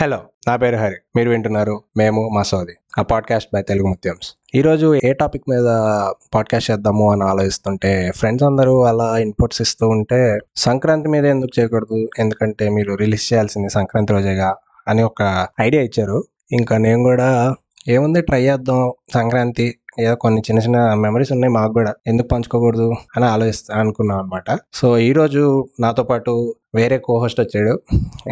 Hello నా పేరు హరి. మీరు వింటున్నారు మేము మా సోది ఆ పాడ్కాస్ట్ బై తెలుగు ముత్యమ్స్ ఈరోజు ఏ టాపిక్ మీద పాడ్కాస్ట్ చేద్దాము అని ఆలోచిస్తుంటే ఫ్రెండ్స్ అందరూ అలా ఇన్పుట్స్ ఇస్తూ ఉంటే సంక్రాంతి మీద ఎందుకు చేయకూడదు? ఎందుకంటే మీరు రిలీజ్ చేయాల్సింది సంక్రాంతి రోజేగా అని ఒక ఐడియా ఇచ్చారు. ఇంకా నేను కూడా ఏముంది ట్రై చేద్దాం సంక్రాంతి ఏదో కొన్ని చిన్న చిన్న మెమరీస్ ఉన్నాయి మాకు కూడా. ఎందుకు పంచుకోకూడదు అని ఆలోచిస్తా అనుకున్నాం అనమాట సో ఈరోజు నాతో పాటు వేరే కోహోస్ట్ వచ్చాడు.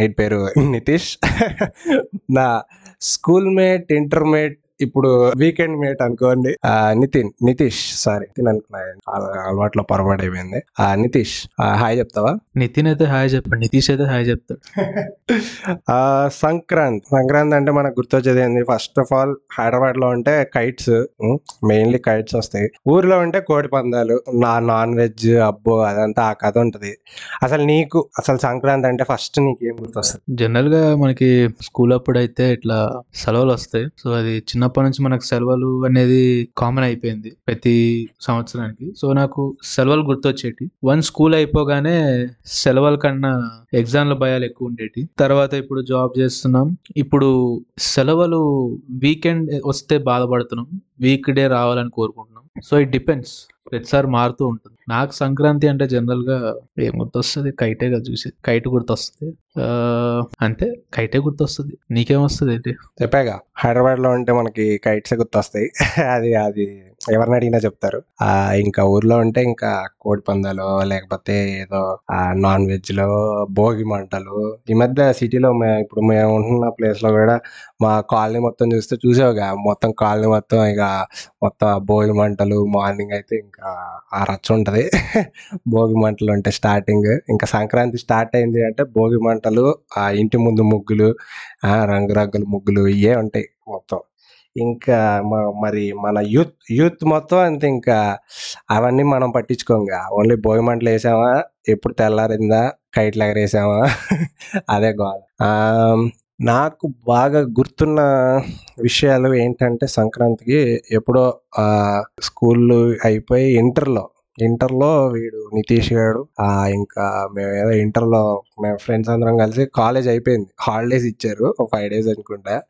వీటి పేరు? నితీష్. నా స్కూల్ మేట్ ఇంటర్మేట్ ఇప్పుడు వీకెండ్ మేట్ అనుకోండి. నితిన్ నితీష్ సారీ నితిన్ అనుకున్నా అల- అలవాట్లో పొరపాటు అయిపోయింది ఆ, నితీష్ హాయ్ చెప్తావా? నితిన్ అయితే హాయ్ చెప్పండి నితీష్ అయితే హాయ్ చెప్తాడు. ఆ, సంక్రాంతి. సంక్రాంతి అంటే మనకు గుర్తొచ్చేది ఏంది? ఫస్ట్ ఆఫ్ ఆల్ హైదరాబాద్లో ఉంటే కైట్స్ మెయిన్లీ కైట్స్ వస్తాయి. ఊర్లో ఉంటే కోడి పందాలు నా నాన్ వెజ్ అబ్బో అదంతా ఆ కథ ఉంటది. అసలు నీకు అసలు సంక్రాంతి అంటే ఫస్ట్ నీకు ఏం గుర్తొస్తుంది? జనరల్గా మనకి స్కూల్ అప్పుడు అయితే ఇట్లా సెలవులు వస్తాయి. సో అది చిన్నప్పటి నుంచి మనకు సెలవులు అనేది కామన్ అయిపోయింది ప్రతి సంవత్సరానికి. సో నాకు సెలవులు గుర్తొచ్చేటి. వన్ స్కూల్ అయిపోగానే సెలవుల కన్నా ఎగ్జామ్ల భయాలు ఎక్కువ ఉండేటి. తర్వాత ఇప్పుడు జాబ్ చేస్తున్నాం. ఇప్పుడు సెలవులు వీకెండ్ వస్తే బాధపడుతున్నాం. వీక్ డే రావాలని కోరుకుంటున్నాం. సో ఇట్ డిపెండ్స్ ప్రతిసారి మారుతూ ఉంటుంది. నాకు సంక్రాంతి అంటే జనరల్గా ఏం గుర్తొస్తుంది? కైటే కదా చూసి కైట్ గుర్తొస్తుంది. అంతే. కైటే గుర్తొస్తుంది. నీకేమొస్తుంది ఏంటి చెప్పాగా. హైదరాబాద్లో ఉంటే మనకి కైట్స్ గుర్తొస్తాయి. అది అది ఎవరిని అడిగినా చెప్తారు. ఆ ఇంకా ఊర్లో ఉంటే ఇంకా కోడి పందాలు లేకపోతే ఏదో ఆ నాన్ వెజ్లో భోగి మంటలు. ఈ మధ్య సిటీలో ఇప్పుడు మేము ఉంటున్న ప్లేస్లో కూడా మా కాలనీ మొత్తం చూస్తే చూసావుగా. మొత్తం కాలనీ మొత్తం ఇక మొత్తం భోగి మంటలు మార్నింగ్ అయితే ఇంకా ఆ రచ్చ ఉంటది. భోగి మంటలు ఉంటే స్టార్టింగ్ ఇంకా సంక్రాంతి స్టార్ట్ అయింది అంటే భోగి మంటలు ఆ ఇంటి ముందు ముగ్గులు రంగురంగుల ముగ్గులు ఇవే ఉంటాయి మొత్తం. ఇంకా మరి మన యూత్ యూత్ మొత్తం అంతే ఇంకా అవన్నీ మనం పట్టించుకోంగా. ఓన్లీ భోగి మంటలు వేసామా? ఎప్పుడు తెల్లారిందా? కైట్ ఎగరేసామా అదే గోల్. నాకు బాగా గుర్తున్న విషయాలు ఏంటంటే సంక్రాంతికి ఎప్పుడో ఆ, స్కూల్ అయిపోయి ఇంటర్లో ఇంటర్లో వీడు నితీష్ గారు ఆ ఇంకా మేము ఏదో ఇంటర్లో మేము ఫ్రెండ్స్ అందరం కలిసి కాలేజ్ అయిపోయింది. హాలిడేస్ ఇచ్చారు. ఒక ఫైవ్ డేస్ అనుకుంటా.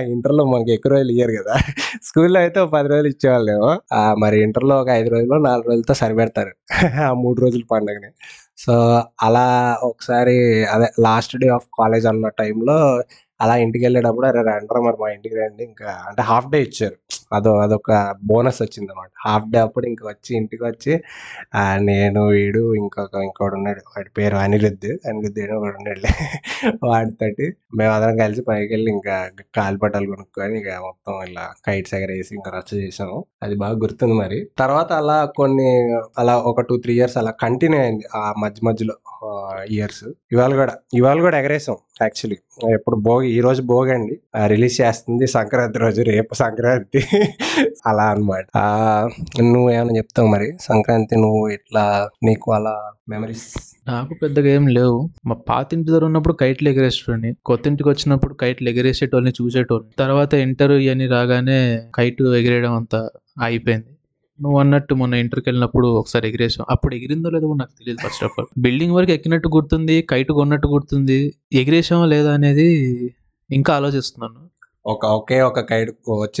ఇంటర్లో మనకి ఎక్కువ రోజులు ఇయ్యారు కదా. స్కూల్లో అయితే ఒక పది రోజులు ఇచ్చేవాళ్ళేమో. ఆ, మరి ఇంటర్లో ఒక ఐదు రోజులు నాలుగు రోజులతో సరిపెడతారు. ఆ మూడు రోజుల పండుగని. సో అలా ఒకసారి అదే లాస్ట్ డే ఆఫ్ కాలేజ్ అన్న టైంలో అలా ఇంటికి వెళ్ళేటప్పుడు అరే రండ్రా మరి మా ఇంటికి రండి. ఇంకా అంటే హాఫ్ డే ఇచ్చారు. అదో అదొక బోనస్ వచ్చింది అనమాట హాఫ్ డే అప్పుడు ఇంకా వచ్చి ఇంటికి వచ్చి నేను వీడు ఇంకొక ఇంకోడు ఉన్నాడు. వాడి పేరు అనిరుద్ధ్. అనిరుద్ధ్ ఏడో ఒకడు ఉన్నాడు. వాడితోటి మేము అందరం కలిసి పైకి వెళ్ళి ఇంకా కాలిపటాలు కొనుక్కొని ఇక మొత్తం ఇలా కైట్స్ ఎగరేసి ఇంకా రచ్చ చేసాము. అది బాగా గుర్తుంది మరి. తర్వాత అలా కొన్ని అలా ఒక టూ త్రీ ఇయర్స్ అలా కంటిన్యూ అయింది ఆ మధ్య మధ్యలో ఇయర్స్. ఇవాళ కూడా ఇవాళ కూడా ఎగరేసాం యాక్చువల్లీ. ఎప్పుడు భోగి ఈ రోజు భోగండి రిలీజ్ చేస్తుంది సంక్రాంతి రోజు రేపు సంక్రాంతి. అలా అనమాట నువ్వు ఏమైనా చెప్తావు మరి? సంక్రాంతి నువ్వు ఇట్లా నీకు అలా మెమరీస్ నాకు పెద్దగా ఏం లేవు. మా పాత ఇంటి దగ్గర ఉన్నప్పుడు కైట్లు ఎగరేసేటోడిని. కొత్త ఇంటికి వచ్చినప్పుడు కైట్లు ఎగరేసేటోళ్ళని చూసేటోడిని. తర్వాత ఇంటర్ ఇవన్నీ రాగానే కైట్ ఎగిరేయడం అంతా అయిపోయింది. నువ్వు అన్నట్టు మొన్న ఇంటర్కి వెళ్ళినప్పుడు ఒకసారి ఎగిరేసాం అప్పుడు ఎగిరిందో లేదో నాకు తెలియదు ఫస్ట్ ఆఫ్ ఆల్ బిల్డింగ్ వరకు ఎక్కినట్టు గుర్తుంది కైట్ కొన్నట్టు గుర్తుంది. ఎగిరేసామా లేదా అనేది ఇంకా ఆలోచిస్తున్నాను. ఒక ఒకే ఒక కైట్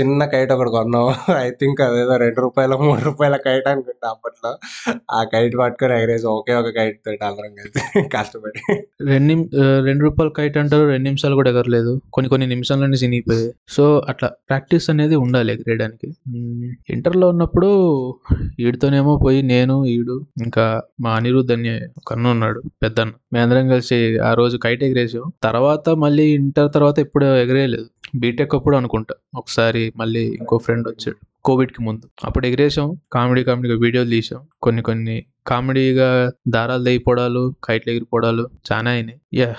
చిన్న కైట్ ఒకటి కొన్నాం. ఐ థింక్ అదేదో రెండు రూపాయల మూడు రూపాయల కైట్ అనుకుంటా అప్పట్లో. ఆ కైట్ పట్టుకొని ఎగరేసి ఒకే ఒక కైట్ తోటి అందరం కలిసి కష్టపడి. రెండు రెండు రూపాయలు కైట్ అంటారు రెండు నిమిషాలు కూడా ఎగరలేదు. కొన్ని కొన్ని నిమిషాల్లోనే చినిగిపోయాయి. సో అట్లా ప్రాక్టీస్ అనేది ఉండాలి ఎగరేయడానికి. ఇంటర్లో ఉన్నప్పుడు ఈడితోనేమో పోయి నేను ఈడు ఇంకా మా అనిరుద్ధ్ అని ఒక అన్న ఉన్నాడు పెద్దన్న. మేమందరం కలిసి ఆ రోజు కైట్ ఎగరేసాం. తర్వాత మళ్ళీ ఇంటర్ తర్వాత ఎప్పుడు ఎగరేయలేదు. బీటెక్ అప్పుడు అనుకుంటా. ఒకసారి మళ్ళీ ఇంకో ఫ్రెండ్ వచ్చాడు. కోవిడ్కి ముందు. అప్పుడు ఎగిరేసాం కామెడీ కామెడీగా వీడియోలు తీసాం కొన్ని కొన్ని కామెడీగా దారాలు తెగిపోవడాలు కైట్లు ఎగిరిపోవడాలు చాలా అయినాయి. యా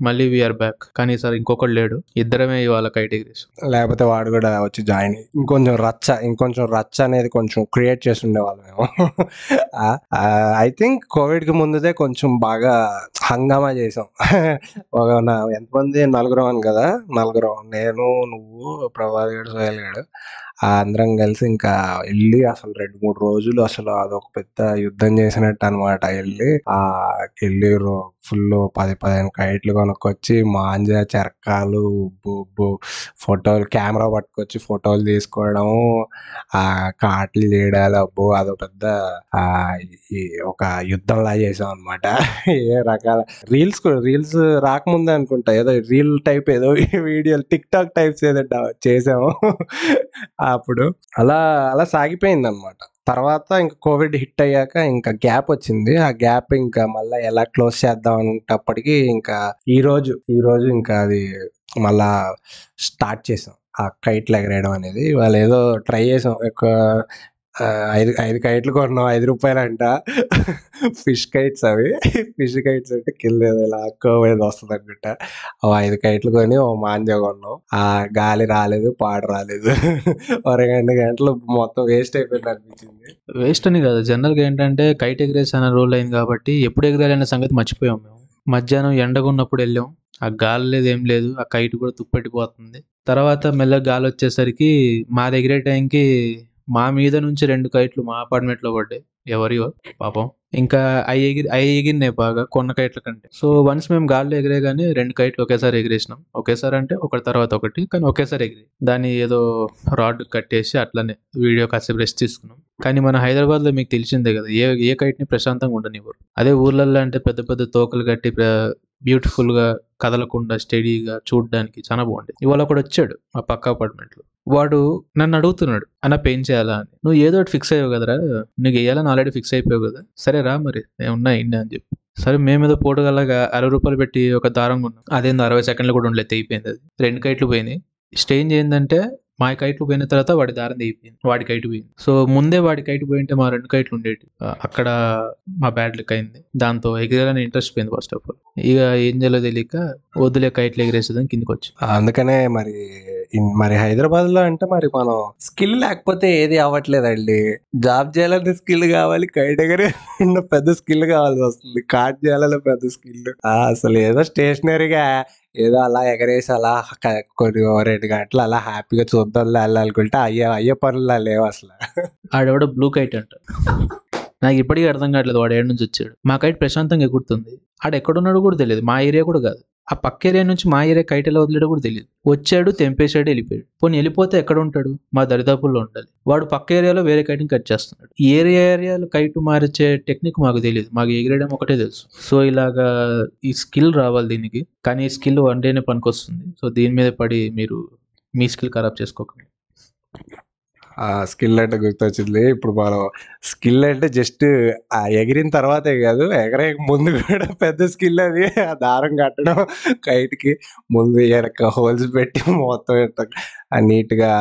మళ్ళీ వీఆర్ బ్యాక్ కానీ ఈసారి ఇంకొకటి లేడు. ఇద్దరమే ఇవాళ కైట్ ఎగిరేసాం లేకపోతే వాడు కూడా వచ్చి జాయిన్ అయ్యి ఇంకొంచెం రచ్చ ఇంకొంచెం రచ్చ అనేది కొంచెం క్రియేట్ చేసి ఉండేవాళ్ళం మేము. ఐ థింక్ కోవిడ్కి ముందుదే కొంచెం బాగా హంగామా చేసాం ఒక నా- ఎంతమంది? నలుగురం అని కదా? నలుగురం. నేను నువ్వు ప్రభాత్ గడు సోహెల్ గడు. అందరం కలిసి ఇంకా వెళ్ళి అసలు రెండు మూడు రోజులు అసలు అదొక పెద్ద యుద్ధం చేసినట్టు అనమాట వెళ్ళి ఆ వెళ్ళి ఫుల్ పది పదిహేను కైట్లు కొనుక్కొచ్చి మాంజ చెరకాలు ఉబ్బు ఫోటోలు కెమెరా పట్టుకొచ్చి ఫోటోలు తీసుకోవడం ఆ కాట్లు చేయడాలు అబ్బో అదో పెద్ద ఆ ఈ ఒక యుద్ధంలా చేసాం అనమాట ఏ రకాల రీల్స్ రీల్స్ రాకముందే అనుకుంటా ఏదో రీల్ టైప్ ఏదో వీడియోలు టిక్ టాక్ టైప్స్ ఏదో చేసాము. అప్పుడు అలా అలా సాగిపోయింది అనమాట తర్వాత ఇంకా కోవిడ్ హిట్ అయ్యాక ఇంకా గ్యాప్ వచ్చింది. ఆ గ్యాప్ ఇంకా మళ్ళీ ఎలా క్లోజ్ చేద్దాం అనేటప్పటికి ఇంకా ఈ రోజు ఈ రోజు ఇంకా అది మళ్ళా స్టార్ట్ చేసాం. ఆ కైట్లు ఎగరేయడం అనేది. వాళ్ళు ఏదో ట్రై చేసాం. ఒక ఐదు ఐదు కైట్లు కొన్నాం ఐదు రూపాయలు అంట ఫిష్ కైట్స్ అవి. ఫిష్ కైట్స్ అంటే కింద ఏదో ఇలా మీద వస్తుంది అనుకుంటా. ఓ ఐదు కైట్లు కొని ఓ మాంజా కొన్నాం. ఆ గాలి రాలేదు పాడు రాలేదు. ఓ రెండు గంటలు మొత్తం వేస్ట్ అయిపోయింది అనిపించింది. వేస్ట్ అని కాదు. జనరల్గా ఏంటంటే కైట్ ఎగరేసి అన్న రూల్ అయింది కాబట్టి ఎప్పుడు ఎగరాలనే సంగతి మర్చిపోయాం మేము. మధ్యాహ్నం ఎండగా ఉన్నప్పుడు వెళ్ళాం. ఆ గాలి లేదు ఏం లేదు. ఆ కైట్ కూడా తుప్పెట్టిపోతుంది. తర్వాత మెల్లగా గాలి వచ్చేసరికి మా దగ్గర టైంకి మా మీద నుంచి రెండు కైట్లు మా అపార్ట్మెంట్లో పడ్డాయి. ఎవరియో పాపం. ఇంకా అవి ఎగిరి అవి ఎగిరినాయి బాగా కొన్న కైట్ల కంటే. సో వన్స్ మేము గాల్లో ఎగిరే కానీ రెండు కైట్లు ఒకేసారి ఎగిరేసినాం. ఒకేసారి అంటే ఒకటి తర్వాత ఒకటి కానీ ఒకేసారి ఎగిరి దాన్ని ఏదో రాడ్ కట్టేసి అట్లనే వీడియో కాసేపు రెస్ట్ తీసుకున్నాం. కానీ మన హైదరాబాద్లో మీకు తెలిసిందే కదా ఏ ఏ కైట్ని ప్రశాంతంగా ఉండనివ్వరు. అదే ఊర్లలో అంటే పెద్ద పెద్ద తోకలు కట్టి బ్యూటిఫుల్గా కదలకుండా స్టడీగా చూడడానికి చాలా బాగుంది ఇవాళ ఒకడు వచ్చాడు మా పక్క అపార్ట్మెంట్లో. వాడు నన్ను అడుగుతున్నాడు అన్న పెయిన్ చేయాలా? అని. నువ్వు ఏదో ఒకటి ఫిక్స్ అయ్యావు కదరా నీకు వేయాలని ఆల్రెడీ ఫిక్స్ అయిపోయావు కదా సరే రా మరి నేను ఉన్నా ఇండి అని చెప్పి. సరే మేము ఏదో పోటుగల్లగా అరవై రూపాయలు పెట్టి ఒక దారం కొన్నాం అదేందో అరవై సెకండ్లు కూడా ఉండలేదు తెగిపోయింది అది. రెండు కైట్లు పోయినాయి. స్టేంజ్ ఏంటంటే మా కైట్లు పోయిన తర్వాత వాడి దారిని తెగిపోయింది వాడి కైట్ పోయింది. సో ముందే వాడి కైట్ పోయింటే మా రెండు కైట్లు ఉండేవి అక్కడ మా బ్యాడ్ లెక్క అయింది. దాంతో ఎగిరాలని ఇంట్రెస్ట్ పోయింది ఫస్ట్ ఆఫ్ ఆల్ ఇక ఏం చేయాలో తెలియక వద్దులే కైట్లు ఎగిరేసేదని కిందికి వచ్చి. అందుకనే మరి మరి హైదరాబాద్లో అంటే మరి మనం స్కిల్ లేకపోతే ఏది అవ్వట్లేదండి జాబ్ చేయాలంటే స్కిల్ కావాలి కైట్ ఎగరే పెద్ద స్కిల్ కావాల్సి వస్తుంది. కార్డ్ చేయాలంటే పెద్ద స్కిల్. అసలు ఏదో స్టేషనరీగా ఏదో అలా ఎగరేసి అలా కొన్ని రెండు గంటలు అలా హ్యాపీగా చూద్దాం వెళ్ళాలనుకుంటే అయ్యే అయ్యే పనులు లేవు అసలు. ఆడెవడో బ్లూ కైట్ అంట. నాకు ఇప్పటికీ అర్థం కావట్లేదు వాడు ఏడు నుంచి వచ్చాడు. మా కైట్ ప్రశాంతంగా ఎగురుతుంది. ఆడ ఎక్కడున్నాడో కూడా తెలియదు. మా ఏరియా కూడా కాదు. ఆ పక్క ఏరియా నుంచి మా ఏరియా కైట్ ఎలా వదిలేడో కూడా తెలియదు వచ్చాడు తెంపేశాడు వెళ్ళిపోయాడు. పోనీ వెళ్ళిపోతే ఎక్కడ ఉంటాడు? మా దరిదాపుల్లో ఉండాలి. వాడు పక్క ఏరియాలో వేరే కైట్ని కట్ చేస్తున్నాడు. ఈ ఏరియా ఏరియాలో కైట్ మార్చే టెక్నిక్ మాకు తెలియదు మాకు ఎగిరేయడం ఒకటే తెలుసు. సో ఇలాగా ఈ స్కిల్ రావాలి దీనికి. కానీ ఈ స్కిల్ వన్ డేనే పనికొస్తుంది. సో దీని మీద పడి మీరు మీ స్కిల్ ఖరాబ్ చేసుకోకండి. స్కిల్ అంటే గుర్తొచ్చింది. ఇప్పుడు మనం స్కిల్ అంటే జస్ట్ ఆ ఎగిరిన తర్వాతే కాదు ఎగరే ముందు కూడా పెద్ద స్కిల్ అది. ఆ దారం కట్టడం కైట్కి ముందు వెనక హోల్స్ పెట్టి మొత్తం ఆ నీట్గా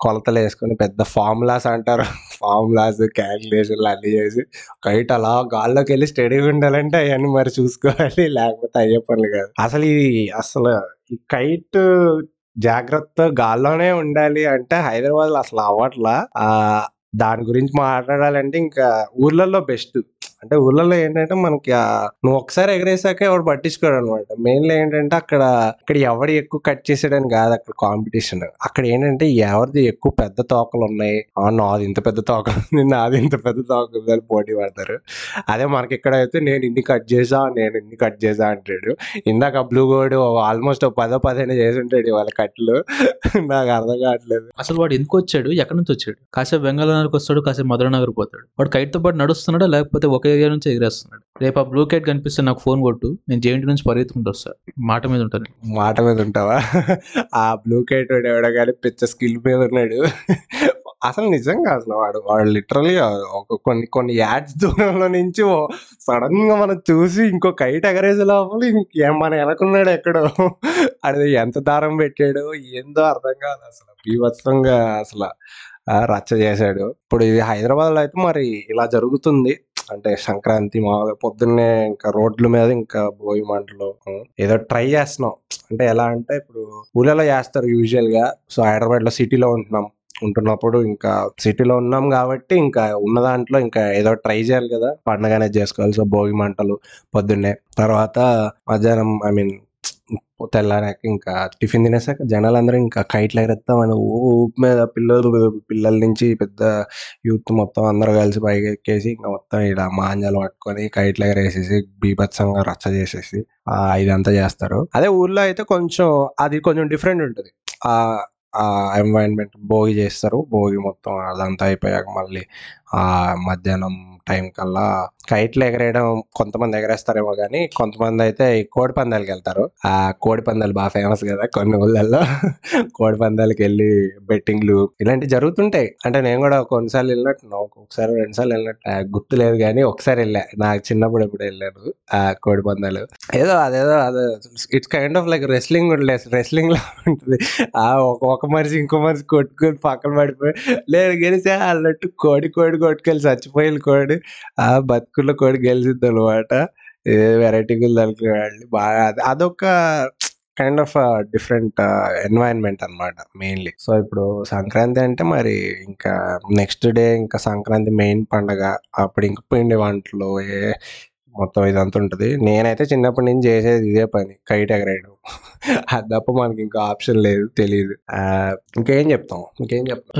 కొలతలు వేసుకొని పెద్ద ఫార్ములాస్ అంటారు. ఫార్ములాస్ క్యాలిక్యులేషన్లు అన్నీ చేసి కైట్ అలా గాల్లోకి వెళ్ళి స్టడీగా ఉండాలంటే అవన్నీ మరి చూసుకోవాలి లేకపోతే అయ్యే పనులు కాదు. అసలు ఈ అసలు ఈ కైట్ జాగ్రత్త గాల్లోనే ఉండాలి అంటే హైదరాబాద్లో అసలు అవ్వట్లా. ఆ దాని గురించి మాట్లాడాలంటే ఇంకా ఊర్లలో బెస్ట్. అంటే ఊర్లలో ఏంటంటే మనకి ఆ నువ్వు ఒకసారి ఎగరేసాక ఎవడు పట్టించుకోడు అనమాట మెయిన్లీ ఏంటంటే అక్కడ ఇక్కడ ఎవడు ఎక్కువ కట్ చేసాడని కాదు అక్కడ కాంపిటీషన్ అక్కడ ఏంటంటే ఎవరిది ఎక్కువ పెద్ద తోకలు ఉన్నాయి. ఆ నాది ఇంత పెద్ద తోక ఉంది నాది ఇంత పెద్ద తోక ఉంది అని పోటీ పడతారు. అదే మనకి ఇక్కడ అయితే నేను ఇన్ని కట్ చేసా నేను ఇన్ని కట్ చేసా అంటాడు. ఇందాక బ్లూ గోడ్ ఆల్మోస్ట్ పదో పదిహేను చేసి ఉంటాడు వాళ్ళ కట్లు. నాకు అర్థం కావట్లేదు. అసలు వాడు ఎందుకు వచ్చాడు? ఎక్కడి నుంచి వచ్చాడు? కాసేపు బెంగాళూరుకి వస్తాడు కాసేపు మధుర నగర్ పోతాడు. వాడు కైట్తో తో పాటు నడుస్తున్నాడా లేకపోతే ఒక ఏరియా నుంచి ఎగిరేస్తున్నాడు. రేపు ఆ బ్లూ కైట్ కనిపిస్తే నాకు ఫోన్ కొట్టు నేను జేఎన్టీ నుంచి పరిగెత్తుకుంటూ వస్తా. మాట మీద ఉంటాను. మాట మీద ఉంటావా? ఆ బ్లూ కేట్ వాడు ఎవడో కానీ పిచ్చ స్కిల్ మీద ఉన్నాడు. అసలు నిజంగా అసలు వాడు వాడు లిటరలీ ఒక కొన్ని కొన్ని యాడ్స్ దూరంలో నుంచి సడన్గా మనం చూసి ఇంకో కైట్ ఎగరేజ్ లోపల ఇంకేం మన వెనకున్నాడు ఎక్కడో. అది ఎంత దారం పెట్టాడు ఏందో అర్థం కాదు అసలు. బీభత్సంగా అసలు రచ్చ చేశాడు. ఇప్పుడు ఇది హైదరాబాద్లో అయితే మరి ఇలా జరుగుతుంది. అంటే సంక్రాంతి మామూలుగా పొద్దున్నే ఇంకా రోడ్ల మీద ఇంకా భోగి మంటలు ఏదో ట్రై చేస్తున్నాం. అంటే ఎలా అంటే ఇప్పుడు ఊళ్ళలో చేస్తారు యూజువల్గా సో హైదరాబాద్లో సిటీలో ఉంటున్నాం ఉంటున్నప్పుడు ఇంకా సిటీలో ఉన్నాం కాబట్టి ఇంకా ఉన్న దాంట్లో ఇంకా ఏదో ట్రై చేయాలి కదా. పండుగనే చేసుకోవాలి. సో భోగి మంటలు పొద్దున్నే. తర్వాత మధ్యాహ్నం ఐ మీన్ తెల్లారాక ఇంకా టిఫిన్ తినేసాక జనాలందరూ ఇంకా కైట్లు ఎగరేస్తామని ఊపు మీద పిల్లలు పిల్లల నుంచి పెద్ద యూత్ మొత్తం అందరూ కలిసి పైకి ఎక్కేసి ఇంకా మొత్తం ఇలా మాంజాలు పట్టుకొని కైట్లు ఎగరేసేసి బీభత్సంగా రచ్చ చేసేసి ఇదంతా చేస్తారు. అదే ఊర్లో అయితే కొంచెం అది కొంచెం డిఫరెంట్ ఉంటుంది. ఆ ఆ ఎన్వైరన్మెంట్ భోగి చేస్తారు. భోగి మొత్తం అదంతా అయిపోయాక మళ్ళీ మధ్యాహ్నం టైం కల్లా కైట్లు ఎగరేయడం కొంతమంది ఎగరేస్తారేమో కానీ కొంతమంది అయితే ఈ కోడి పందాలకి వెళ్తారు. ఆ కోడి పందాలు బాగా ఫేమస్ కదా కొన్ని ఊళ్ళల్లో. కోడి పందాలకి వెళ్ళి బెట్టింగ్లు ఇలాంటివి జరుగుతుంటాయి. అంటే నేను కూడా కొన్నిసార్లు వెళ్ళినట్టు ఒకసారి రెండు సార్లు వెళ్ళినట్టు గుర్తు లేదు కానీ ఒకసారి వెళ్ళా. నాకు చిన్నప్పుడు ఎప్పుడు వెళ్ళాను ఆ కోడి పందాలు. ఏదో అదేదో అదే it's kind of like wrestling wrestling లా ఉంటుంది. ఆ ఒక ఒక మనిషి ఇంకో మనిషి కొట్టుకొని పక్కన పడిపోయి లేదు గెలిచా అన్నట్టు కోడి కోడి కొట్టుకెళ్ళి చచ్చిపోయింది కోడి. ఆ బతుకుల్లో కూడా గెలిచింది అనమాట ఏ వెరైటీ దానికి వెళ్ళి బాగా అదొక కైండ్ ఆఫ్ డిఫరెంట్ ఎన్వైరన్మెంట్ అన్నమాట మెయిన్లీ సో ఇప్పుడు సంక్రాంతి అంటే మరి ఇంకా నెక్స్ట్ డే ఇంకా సంక్రాంతి మెయిన్ పండగ. అప్పుడు ఇంక పిండి వంటలు ఏ మొత్తం ఇదంతా ఉంటుంది. నేనైతే చిన్నప్పటి నుంచి చేసేది ఇదే పని కైట్ ఎగరేయడం. అది తప్ప మనకి ఇంకా ఆప్షన్ లేదు తెలియదు ఇంకేం చెప్తాం? ఇంకేం చెప్తాం?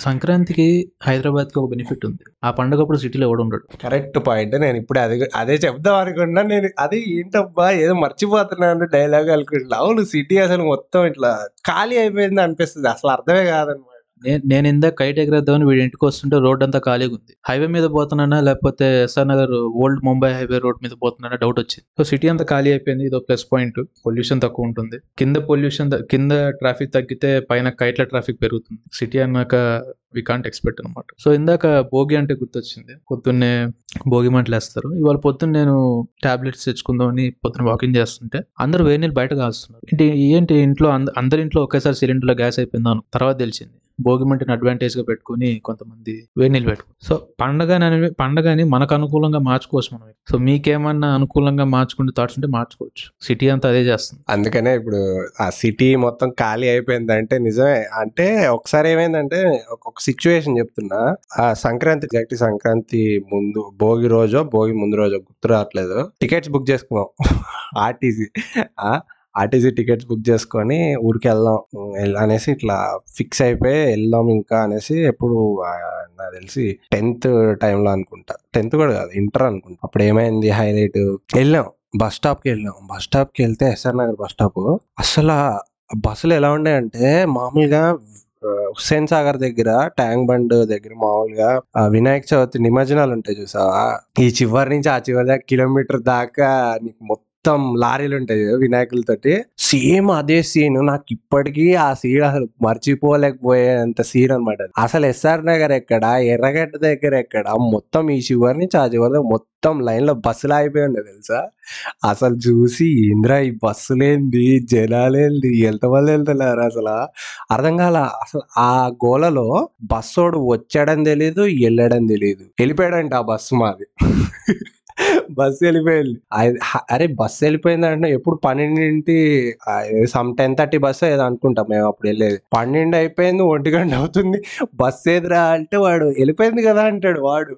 సంక్రాంతికి హైదరాబాద్కి ఒక బెనిఫిట్ ఉంది. ఆ పండుగ అప్పుడు సిటీలో ఎవడు ఉండడు. కరెక్ట్ పాయింట్ నేను ఇప్పుడు అది అదే చెప్దాం అనుకున్నా. నేను అది ఏంటబ్బా ఏదో మర్చిపోతున్నాను డైలాగ్ అనుకుంటున్నా. అవును సిటీ అసలు మొత్తం ఇట్లా ఖాళీ అయిపోయింది అనిపిస్తుంది. అసలు అర్థమే కాదనమాట. నేను ఇందాక కైట్ ఎగరేద్దామని వీడి ఇంటికి వస్తుంటే రోడ్ అంతా ఖాళీగా ఉంది హైవే మీద పోతున్నానా? లేకపోతే SR Nagar old Mumbai highway road మీద పోతున్నానా? డౌట్ వచ్చింది. సో సిటీ అంతా ఖాళీ అయిపోయింది. ఇదో ప్లస్ పాయింట్. పొల్యూషన్ తక్కువ ఉంటుంది. కింద పొల్యూషన్ కింద ట్రాఫిక్ తగ్గితే పైన కైట్ల ట్రాఫిక్ పెరుగుతుంది. సిటీ అన్నాక వి కాంట్ ఎక్స్పెక్ట్ అనమాట. సో ఇందాక భోగి అంటే గుర్తొచ్చింది. పొద్దున్నే భోగి మంటలు వేస్తారు. ఇవాళ పొద్దున్న నేను టాబ్లెట్స్ తెచ్చుకుందామని పొద్దున్న వాకింగ్ చేస్తుంటే అందరూ వేడి నీళ్ళు బయట కాస్తున్నారు ఏంటి ఏంటి ఇంట్లో అంద- అందరి ఇంట్లో ఒకేసారి సిలిండర్లో గ్యాస్ అయిపోయిందాను తర్వాత తెలిసింది. భోగిమంటిని అడ్వాంటేజ్గా పెట్టుకుని కొంతమంది వేడి నీళ్ళు పెట్టుకుని సో పండగ పండగని మనకు అనుకూలంగా మార్చుకోవచ్చు మనం. సో మీకేమన్నా అనుకూలంగా మార్చుకుంటే థాట్స్ ఉంటే మార్చుకోవచ్చు. సిటీ అంతా అదే చేస్తుంది. అందుకనే ఇప్పుడు ఆ సిటీ మొత్తం ఖాళీ అయిపోయింది అంటే నిజమే. అంటే ఒకసారి ఏమైందంటే ఒక సిచ్యువేషన్ చెప్తున్నా. ఆ సంక్రాంతి ఎగ్జాక్ట్ సంక్రాంతి ముందు భోగి రోజో భోగి ముందు రోజో గుర్తు రావట్లేదు. టికెట్స్ బుక్ చేసుకున్నాం. ఆర్టీసీ ఆర్టీసీ టికెట్స్ బుక్ చేసుకొని ఊరికి వెళ్దాం అనేసి ఇట్లా ఫిక్స్ అయిపోయి వెళ్దాం ఇంకా అనేసి ఎప్పుడు నాకు తెలిసి టెన్త్ టైంలో అనుకుంటా. టెన్త్ కూడా కాదు ఇంటర్ అనుకుంటా. అప్పుడు ఏమైంది హైలైట్? వెళ్ళాం బస్ స్టాప్కి వెళ్ళాం. బస్ స్టాప్కి వెళ్తే ఎస్ఆర్ నగర్ బస్ స్టాప్. అసలు బస్సులు ఎలా ఉన్నాయంటే మామూలుగా హుస్సేన్ సాగర్ దగ్గర ట్యాంక్ బండ్ దగ్గర మామూలుగా వినాయక చవితి నిమజ్జనాలు ఉంటాయి చూసావా? ఈ చివరి నుంచి ఆ చివరి దాకా కిలోమీటర్ దాకా నీకు మొత్తం మొత్తం లారీలు ఉంటాయి వినాయకులతోటి. సేమ్ అదే సీన్ నాకు ఇప్పటికీ ఆ సీన్ అసలు మర్చిపోలేకపోయేంత సీన్ అనమాట అసలు ఎస్ఆర్ నగర్ ఎక్కడ? ఎర్రగడ్డ దగ్గర ఎక్కడ? మొత్తం ఈ చివరి నుంచి ఆ చివరి మొత్తం లైన్లో బస్సులు అయిపోయి ఉండే తెలుసా? అసలు చూసి ఇంద్రా ఈ బస్సులేంది జనాలేంది ఎంతమంది వెళ్తున్నారు అసలు? అర్థం కాల అసలు ఆ గోలలో బస్సోడు వచ్చాడని తెలియదు వెళ్ళడం తెలియదు వెళ్ళిపోయాడంట ఆ బస్సు మాది. బస్సు వెళ్ళిపోయింది. అరే బస్సు వెళ్ళిపోయింది అంటే ఎప్పుడు పన్నెండింటి సమ్ టెన్ థర్టీ బస్సు ఏదో అనుకుంటాం మేము అప్పుడు వెళ్ళేది. పన్నెండు అయిపోయింది ఒంటి గంట అవుతుంది. బస్సు ఏదిరా అంటే వాడు వెళ్ళిపోయింది కదా అంటాడు వాడు.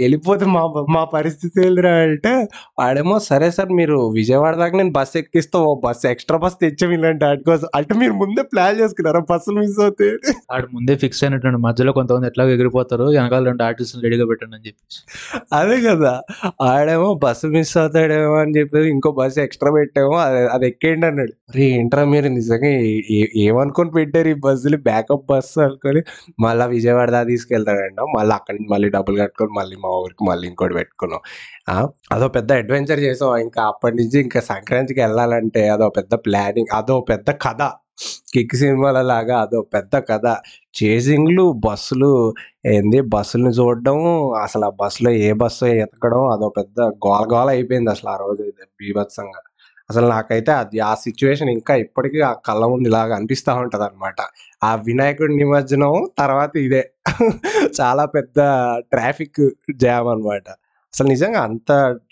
వెళ్ళిపోతే మా మా పరిస్థితి ఏందిరా అంటే వాడేమో సరే సార్ మీరు విజయవాడ దాకా నేను బస్ ఎక్కిస్తా ఓ బస్ ఎక్స్ట్రా బస్ తెచ్చాం ఇలాంటి వాటి కోసం. అంటే మీరు ముందే ప్లాన్ చేసుకున్నారా బస్సులు మిస్ అవుతాయి ఆడు ముందే ఫిక్స్ అయినట్టు మధ్యలో కొంతమంది ఎట్లా ఎగిరిపోతారు వెనకాల రెండు ఆర్టిస్టులు రెడీగా పెట్టండి అని చెప్పేసి. అదే కదా. ఆడేమో బస్సు మిస్ అవుతాడేమో అని చెప్పేసి ఇంకో బస్సు ఎక్స్ట్రా పెట్టామో అది అది ఎక్కేయండి అన్నాడు. అరే ఏంట్రా మీరు నిజంగా ఏమనుకొని పెట్టారు ఈ బస్సులు? బ్యాకప్ బస్సు అనుకొని మళ్ళీ విజయవాడ దాకా తీసుకెళ్తాడంట మళ్ళీ అక్కడి నుంచి మళ్ళీ డబ్బులు కట్టుకొని మళ్ళీ మా ఊరికి మళ్ళీ ఇంకోటి పెట్టుకున్నాం. ఆ, అదో పెద్ద అడ్వెంచర్ చేసాం. ఇంకా అప్పటి నుంచి ఇంకా సంక్రాంతికి వెళ్ళాలంటే అదో పెద్ద ప్లానింగ్ అదో పెద్ద కథ. కిక్ సినిమాల లాగా అదో పెద్ద కథ. చేసింగ్లు బస్సులు ఏంది బస్సులను చూడడం అసలు ఆ బస్సులో ఏ బస్సు ఎతకడం అదో పెద్ద గోల గోల అయిపోయింది అసలు ఆ రోజు బీభత్సంగా. అసలు నాకైతే అది ఆ సిచ్యువేషన్ ఇంకా ఇప్పటికీ ఆ కళ్ళ ముందు ఇలాగ అనిపిస్తూ ఉంటుంది అనమాట ఆ వినాయకుడి నిమజ్జనం తర్వాత ఇదే. చాలా పెద్ద ట్రాఫిక్ జామ్ అనమాట అసలు నిజంగా అంత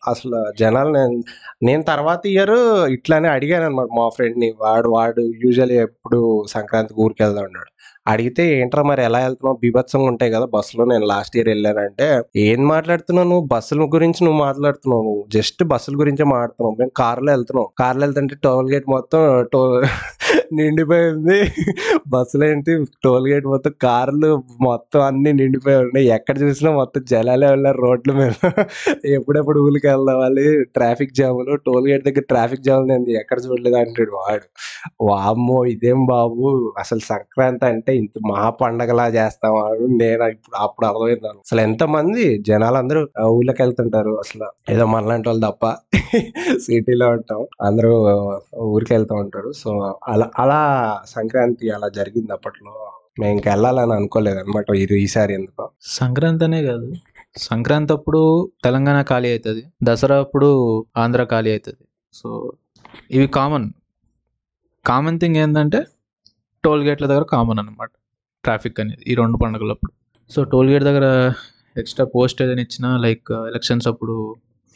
అసలు జనాలు నేను నేను తర్వాత ఇయర్ ఇట్లానే అడిగాను అనమాట మా ఫ్రెండ్ని. వాడు వాడు యూజువల్లీ ఎప్పుడు సంక్రాంతికి ఊరికి వెళ్దా ఉన్నాడు. అడిగితే ఏంట్రా మరి ఎలా వెళ్తున్నావు? బీభత్సంగా ఉంటాయి కదా బస్సులో నేను లాస్ట్ ఇయర్ వెళ్ళానంటే ఏం మాట్లాడుతున్నావు నువ్వు? బస్సుల గురించి నువ్వు మాట్లాడుతున్నావు. నువ్వు జస్ట్ బస్సుల గురించే మాట్లాడుతున్నావు. మేము కార్లో వెళ్తున్నాం. కార్లో వెళ్తుంటే టోల్ గేట్ మొత్తం టో నిండిపోయింది. బస్సులు ఏంటి? టోల్ గేట్ మొత్తం కార్లు మొత్తం అన్ని నిండిపోయి ఉన్నాయి. ఎక్కడ చూసినా మొత్తం జలాలే వెళ్ళారు రోడ్ల మీద. ఎప్పుడెప్పుడు ఊరికి వెళ్దామని ట్రాఫిక్ జాములు టోల్ గేట్ దగ్గర ట్రాఫిక్ జామ్ నేను ఎక్కడ చూడలేదు అంటాడు వాడు. వామ్మో ఇదేం బాబు? అసలు సంక్రాంతి అంటే ఇంత మహా పండగలా చేస్తాం నేను ఇప్పుడు అప్పుడు అర్థమైందాను అసలు ఎంత మంది జనాలు అందరూ ఊళ్ళకి వెళ్తుంటారు అసలు. ఏదో మనలాంటి వాళ్ళు తప్ప సిటీలో ఉంటాం. అందరూ ఊరికి వెళ్తూ ఉంటారు. సో అలా అలా సంక్రాంతి అలా జరిగింది అప్పట్లో. మేము ఇంకా వెళ్ళాలని అనుకోలేదు అనమాట ఈసారి ఎందుకో. సంక్రాంతి అనే కాదు. సంక్రాంతి అప్పుడు తెలంగాణ ఖాళీ అవుతుంది దసరా అప్పుడు ఆంధ్ర ఖాళీ అవుతుంది సో ఇవి కామన్. కామన్ థింగ్ ఏంటంటే టోల్ గేట్ల దగ్గర కామన్ అనమాట ట్రాఫిక్ అనేది ఈ రెండు పండుగలప్పుడు. సో టోల్ గేట్ దగ్గర ఎక్స్ట్రా పోస్ట్ ఏదైనా ఇచ్చినా లైక్ ఎలక్షన్స్ అప్పుడు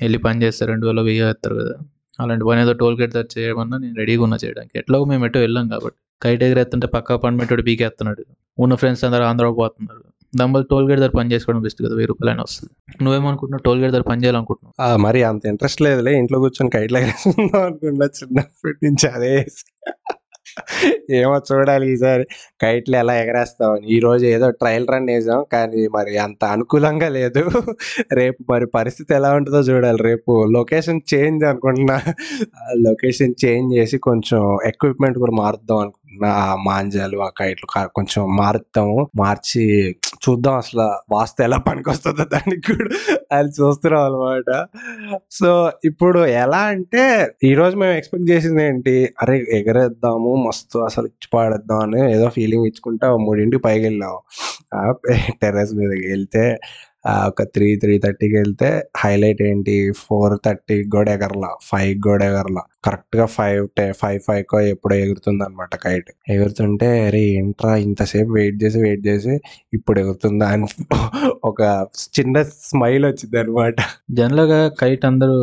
వెళ్ళి పని చేస్తారు రెండు వేల వెయ్యి వేస్తారు కదా. అలాంటి పని ఏదో టోల్ గేట్ దగ్గర చేయమన్నా నేను రెడీగా ఉన్నా చేయడానికి. ఎట్లాగో మేము ఎటో వెళ్ళాం కాబట్టి. కైట్ ఎగరేస్తుంటే పక్క అపార్ట్మెంట్ వాడు పీకేస్తున్నాడు. ఉన్న ఫ్రెండ్స్ అందరూ ఆంధ్ర పోతున్నారు. దంబల్ టోల్ గేట్ దగ్గర పని చేసుకోవడం బెస్ట్ కదా వెయ్యి రూపాయలు అయినా వస్తుంది. నువ్వేమనుకుంటున్నావు? టోల్ గేట్ దగ్గర పని చేయాలనుకుంటున్నావు? మరి అంత ఇంట్రెస్ట్ లేదులే ఇంట్లో కూర్చొని కైట్లు ఎగరేసుకుందాం అనుకున్నా చిన్నప్పటి నుంచి అదే ఏమో చూడాలి ఈసారి. కైట్లు ఎలా ఎగరేస్తామని ఈ రోజు ఏదో ట్రయల్ రన్ వేసాం కానీ మరి అంత అనుకూలంగా లేదు. రేపు మరి పరిస్థితి ఎలా ఉంటుందో చూడాలి. రేపు లొకేషన్ చేంజ్ అనుకుంటున్నా. లొకేషన్ చేంజ్ చేసి కొంచెం ఎక్విప్మెంట్ కూడా మారుద్దాం అనుకుంటున్నాను మాంజాలు ఆ కైట్లు కొంచెం మారుతాము. మార్చి చూద్దాం అసలు వాస్తు ఎలా పనికొస్తుందో దానికి కూడా అది చూస్తున్నాం అనమాట సో ఇప్పుడు ఎలా అంటే ఈ రోజు మేము ఎక్స్పెక్ట్ చేసింది ఏంటి? అరే ఎగరేద్దాము మస్తు అసలు ఇచ్చి పాడేద్దాం అని ఏదో ఫీలింగ్ ఇచ్చుకుంటే మూడింటికి పైకి వెళ్ళాము టెర్రస్ మీదకి వెళ్తే ఒక త్రీ త్రీ థర్టీకి వెళ్తే హైలైట్ ఏంటి? ఫోర్ థర్టీ కూడా ఎగరలా ఫైవ్ కూడా ఎగరలా కరెక్ట్గా ఫైవ్ ఫైవ్ ఫైవ్ కో ఎప్పుడో ఎగురుతుంది అనమాట కైట్ ఎగురుతుంటే అరే ఏంట్రా ఇంతసేపు వెయిట్ చేసి వెయిట్ చేసి ఇప్పుడు ఎగురుతుందా? అని ఒక చిన్న స్మైల్ వచ్చింది అనమాట జనరల్గా కైట్ అందరూ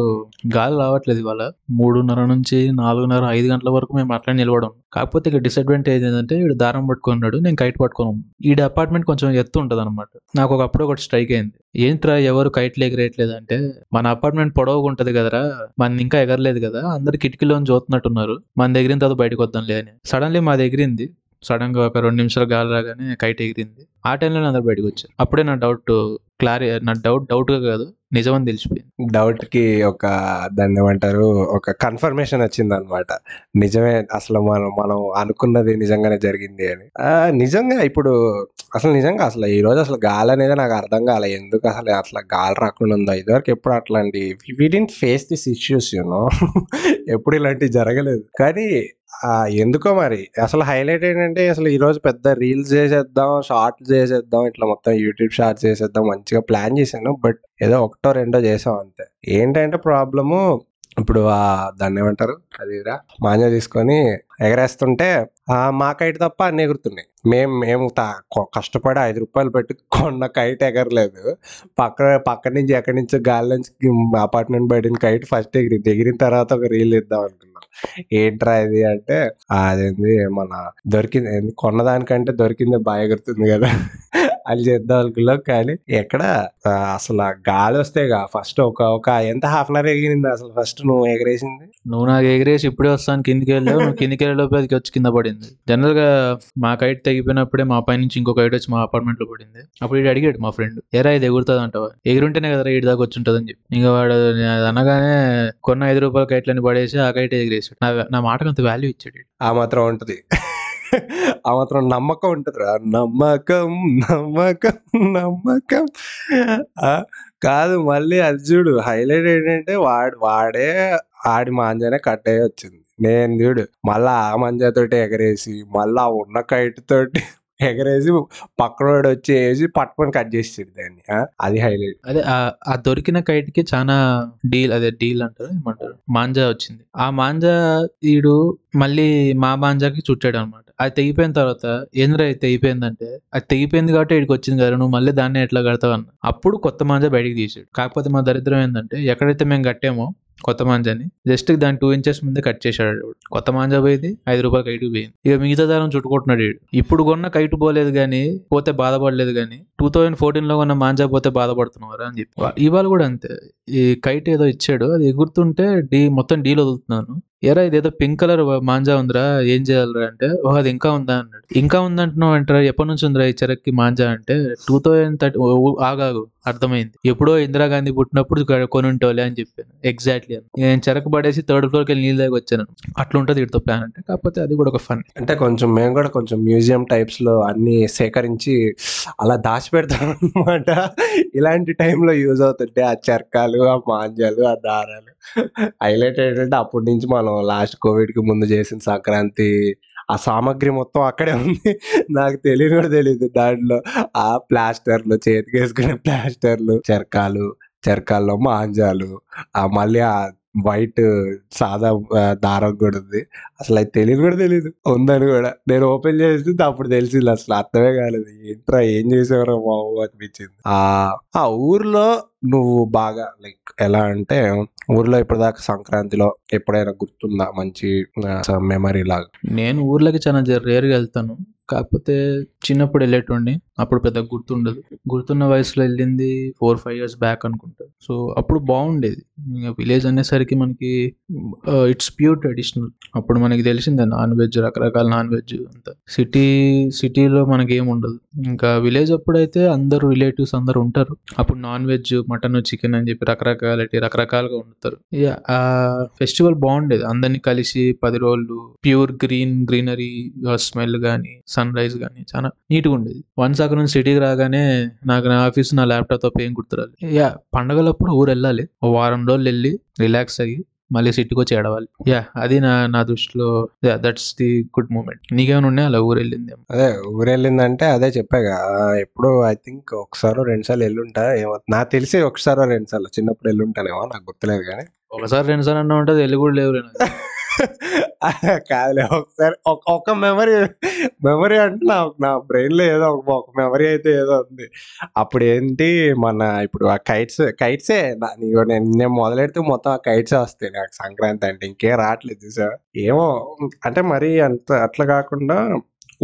గాలి రావట్లేదు ఇవాళ. మూడున్నర నుంచి నాలుగున్నర ఐదు గంటల వరకు మేము అట్లా నిలవడం కాకపోతే ఇక్కడ డిసడ్వాంటేజ్ ఏంటంటే వీడు దారం పట్టుకున్నాడు నేను కైట్ పట్టుకున్నాం ఈ ఈడ అపార్ట్మెంట్ కొంచెం ఎత్తు ఉంటుంది అనమాట నాకు ఒకప్పుడు ఒకటి స్ట్రైక్ అయింది. ఏంట్రా ఎవరు కైట్లు ఎగిరేయట్లేదు అంటే మన అపార్ట్మెంట్ పొడవుగా ఉంటది కదరా మన ఇంకా ఎగరలేదు కదా అందరు కిటికీలోని చూస్తున్నట్టున్నారు మన దగ్గర తర్వాత బయటకు వద్దాంలే అని. సడన్లీ మాది ఎగిరింది సడన్గా ఒక రెండు నిమిషాలు గాలి రాగానే కైట్ ఎగిరింది. ఆ టైంలో అందరు బయటకు వచ్చారు. అప్పుడే నా డౌట్ క్లారి నా డౌట్ డౌట్గా కాదు నిజమని తెలిసిపోయింది. డౌట్కి ఒక దాన్ని ఏమంటారు ఒక కన్ఫర్మేషన్ వచ్చింది అనమాట నిజమే అసలు మనం మనం అనుకున్నది నిజంగానే జరిగింది అని. నిజంగా ఇప్పుడు అసలు నిజంగా అసలు ఈ రోజు అసలు గాలి అనేది నాకు అర్థం కాలే. ఎందుకు అసలు అట్లా గాలి రాకుండా ఉందో? ఇదివరకు ఎప్పుడు అట్లాంటి we didn't face this issues you know ఎప్పుడు ఇలాంటివి జరగలేదు. కానీ ఎందుకో మరి? అసలు హైలైట్ ఏంటంటే అసలు ఈరోజు పెద్ద రీల్స్ చేసేద్దాం షార్ట్స్ చేసేద్దాం ఇట్లా మొత్తం యూట్యూబ్ షార్ట్స్ చేసేద్దాం మంచిగా ప్లాన్ చేశాను. బట్ ఏదో ఒకటో రెండో చేసాం అంతే. ఏంటంటే ప్రాబ్లము ఇప్పుడు ఆ దాన్ని ఏమంటారు? అదిరా మాంజా తీసుకొని ఎగరేస్తుంటే మా కైట్ తప్ప అన్ని ఎగురుతున్నాయి. మేము మేము కష్టపడి ఐదు రూపాయలు పెట్టి కొన్న కైట్ ఎగరలేదు. పక్క పక్క నుంచి ఎక్కడి నుంచి గాలి నుంచి అపార్ట్మెంట్ బయట కైట్ ఫస్ట్ ఎగిరింది ఎగిరిన తర్వాత ఒక రీల్ ఇద్దాం అనుకున్నాం. ఏంట్రా ఇది అంటే అదేంది మన దొరికింది కొన్నదానికంటే దొరికింది బాగా ఎగురుతుంది కదా. అది చేద్దాం అనుకున్నాం కానీ ఎక్కడ అసలు గాలి వస్తేగా ఫస్ట్ ఒక ఒక ఎంత హాఫ్ అన్ అవర్ ఎగిరింది అసలు ఫస్ట్ నువ్వు ఎగరేసింది? నువ్వు నాకు ఎగిరేసి ఇప్పుడే వస్తాను కిందికి వెళ్ళావు నువ్వు కిందికి వెళ్ళేలోపు అది వచ్చి కింద పడింది. జనరల్గా మా కైట్ తెగిపోయినప్పుడే మా పై నుంచి ఇంకో కైట్ వచ్చి మా అపార్ట్మెంట్లో పడింది. అప్పుడు ఇటు అడిగాడు మా ఫ్రెండ్ ఎరా ఇది ఎగురుతుంది అంటావా ఎగురుంటేనే కదా ఇటు దాకా వచ్చి ఉంటుంది అని చెప్పి. ఇంకా వాడు అనగానే కొన్న ఐదు రూపాయల కైట్లని పడేసి ఆ కైట్ ఎగిరేసాడు. నా మాటకు అంత వాల్యూ ఇచ్చాడు. ఆ మాత్రం ఉంటది. ఆ మాత్రం నమ్మకం ఉంటుందిరా. నమ్మకం నమ్మకం నమ్మకం. కాదు మళ్ళీ అది చూడు హైలైట్ ఏంటంటే వాడు వాడే ఆడి మాంజానే కట్ అయ్యి వచ్చింది నేను చూడు మళ్ళా ఆ మంజాతోటి ఎగరేసి మళ్ళా ఆ ఉన్న కైట్ తోటి ఎగరేసి పక్కనోడు వచ్చి వేసి పట్టుకొని కట్ చేసాడు దాన్ని. అది హైలైట్. అదే ఆ- దొరికిన కైట్కి చాలా డీల్ అదే డీల్ అంటారు ఏమంటారు? మాంజా వచ్చింది. ఆ మాంజా ఈడు మళ్ళీ మా మాంజాకి చుట్టాడు అనమాట అది తెగిపోయిన తర్వాత ఏంద్రా ఇది తెగిపోయిందంటే అది తెగిపోయింది కాబట్టి ఇక్కడికి వచ్చింది కదా నువ్వు మళ్ళీ దాన్ని ఎట్లా కడతావు అన్న. అప్పుడు కొత్త మాంజా బయటికి తీసాడు. కాకపోతే మా దరిద్రం ఏంటంటే ఎక్కడైతే మేము కట్టామో కొత్త మాంజాని. జస్ట్ దాని టూ ఇంచెస్ ముందే కట్ చేశాడు. కొత్త మాంజా పోయింది ఐదు రూపాయలు కైటు పోయింది. ఇక మిగతా దారం చుట్టుకుంటున్నాడు ఇప్పుడు కొన్న కైటు పోలేదు కానీ పోతే బాధపడలేదు కానీ టూ థౌజండ్ ఫోర్టీన్లో కొన్న మాంజా పోతే బాధపడుతున్నారు అని చెప్పి. ఇవాళ కూడా అంతే. ఈ కైట్ ఏదో ఇచ్చాడు. అది ఎగురుతుంటే డీ మొత్తం డీల్ వదులుతున్నాను. ఎరా ఇదేదో పింక్ కలర్ మాంజా ఉందిరా ఏం చేయాలరా అంటే ఓ అది ఇంకా ఉందా అన్నాడు. ఇంకా ఉందంటున్నావు అంటారా ఎప్పటి నుంచి ఉందిరా ఈ చెరక్కి మాంజా అంటే టూ థౌజండ్ థర్టీ ఆగాగు అర్థమైంది. ఎప్పుడో ఇందిరాగాంధీ పుట్టినప్పుడు కొని ఉంటోలే అని చెప్పాను ఎగ్జాక్ట్లీ అని. నేను చెరకు పడేసి థర్డ్ ఫ్లోర్కి వెళ్ళి నీళ్ళ దగ్గర వచ్చాను. అట్లా ఉంటుంది వీటితో ప్లాన్ అంటే కాకపోతే అది కూడా ఒక ఫన్ అంటే కొంచెం మేము కూడా కొంచెం మ్యూజియం టైప్స్లో అన్ని సేకరించి అలా దాచి పెడతాం అనమాట ఇలాంటి టైంలో యూజ్ అవుతుంటే ఆ చెరకాలు ఆ మాంజాలు ఆ దారాలు హైలైట్ ఏంటంటే అప్పటి నుంచి మనం లాస్ట్ కోవిడ్కి ముందు చేసిన సంక్రాంతి ఆ సామాగ్రి మొత్తం అక్కడే ఉంది. నాకు తెలియని కూడా తెలియదు దాంట్లో. ఆ ప్లాస్టర్లు చేతికి వేసుకునే ప్లాస్టర్లు చర్కాలు చర్కాల్లో మాంజాలు ఆ మళ్ళీ ఆ వైట్ సాదా దారం కూడా ఉంది అసలు అది తెలియదు కూడా తెలియదు ఉందని కూడా. నేను ఓపెన్ చేస్తే అప్పుడు తెలిసింది అసలు అర్థమే కాలేదు. ఏంట్రా ఏం చేసేవారో బాబు అనిపించింది. ఆ ఆ ఊర్లో నువ్వు బాగా లైక్ ఎలా అంటే ఊర్లో ఇప్పటిదాకా సంక్రాంతిలో ఎప్పుడైనా గుర్తుందా? మంచి మెమరీ లాగా. నేను ఊర్లోకి చాలా రేరుగా వెళ్తాను. కాకపోతే చిన్నప్పుడు వెళ్ళేటోడిని. అప్పుడు పెద్ద గుర్తుండదు. గుర్తున్న వయసులో వెళ్ళింది ఫోర్ ఫైవ్ ఇయర్స్ బ్యాక్ అనుకుంటా. సో అప్పుడు బాగుండేది. విలేజ్ అనేసరికి మనకి ఇట్స్ ప్యూర్ ట్రెడిషనల్ అప్పుడు మనకి తెలిసిందే నాన్ వెజ్ రకరకాల నాన్ వెజ్ అంతా. సిటీ సిటీలో మనకి ఏం ఉండదు. ఇంకా విలేజ్ అప్పుడైతే అందరూ రిలేటివ్స్ అందరూ ఉంటారు. అప్పుడు నాన్ వెజ్ మటన్ చికెన్ అని చెప్పి రకరకాల రకరకాలుగా వండుతారు. ఆ ఫెస్టివల్ బాగుండేది. అందరినీ కలిసి పది రోజులు ప్యూర్ గ్రీన్ గ్రీనరీ స్మెల్ కానీ సన్ రైజ్ కానీ చాలా నీట్గా ఉండేది. వన్స్ అక్కడ నుంచి సిటీకి రాగానే నాకు నా ఆఫీస్ నా ల్యాప్టాప్ తప్ప ఏం గుర్తురాలి యా పండగలప్పుడు ఊరు వెళ్ళాలి. ఓ వారం రోజులు వెళ్ళి రిలాక్స్ అయ్యి మళ్ళీ సిటీకి వచ్చి ఏడవాలి. యా అది నా నా దృష్టిలో దట్స్ ది గుడ్ మూమెంట్ నీకేమైనా ఉన్నాయి? అలా ఊరు వెళ్ళింది అదే ఊరు వెళ్ళిందంటే అదే చెప్పాగా. ఎప్పుడు ఐ థింక్ ఒకసారి రెండు సార్లు వెళ్ళుంటా. ఏమో నాకు తెలిసి ఒకసారి రెండు సార్లు చిన్నప్పుడు వెళ్ళుంటానేమో నాకు గుర్తులేదు కానీ. ఒకసారి రెండు సార్లు అన్నా ఉంటుంది వెళ్ళి కూడా లేవు కాదులే ఒకసారి ఒక- మెమరీ మెమరీ అంటే నా నా బ్రెయిన్లో ఏదో ఒక ఒక మెమరీ అయితే ఏదో ఉంది. అప్పుడు ఏంటి మన ఇప్పుడు ఆ కైట్స్ కైట్సే నేను నేను మొదలెడితే మొత్తం ఆ కైట్సే వస్తాయి నాకు సంక్రాంతి అంటే ఇంకేం రావట్లేదు చూసా ఏమో అంటే మరి అంత అట్లా కాకుండా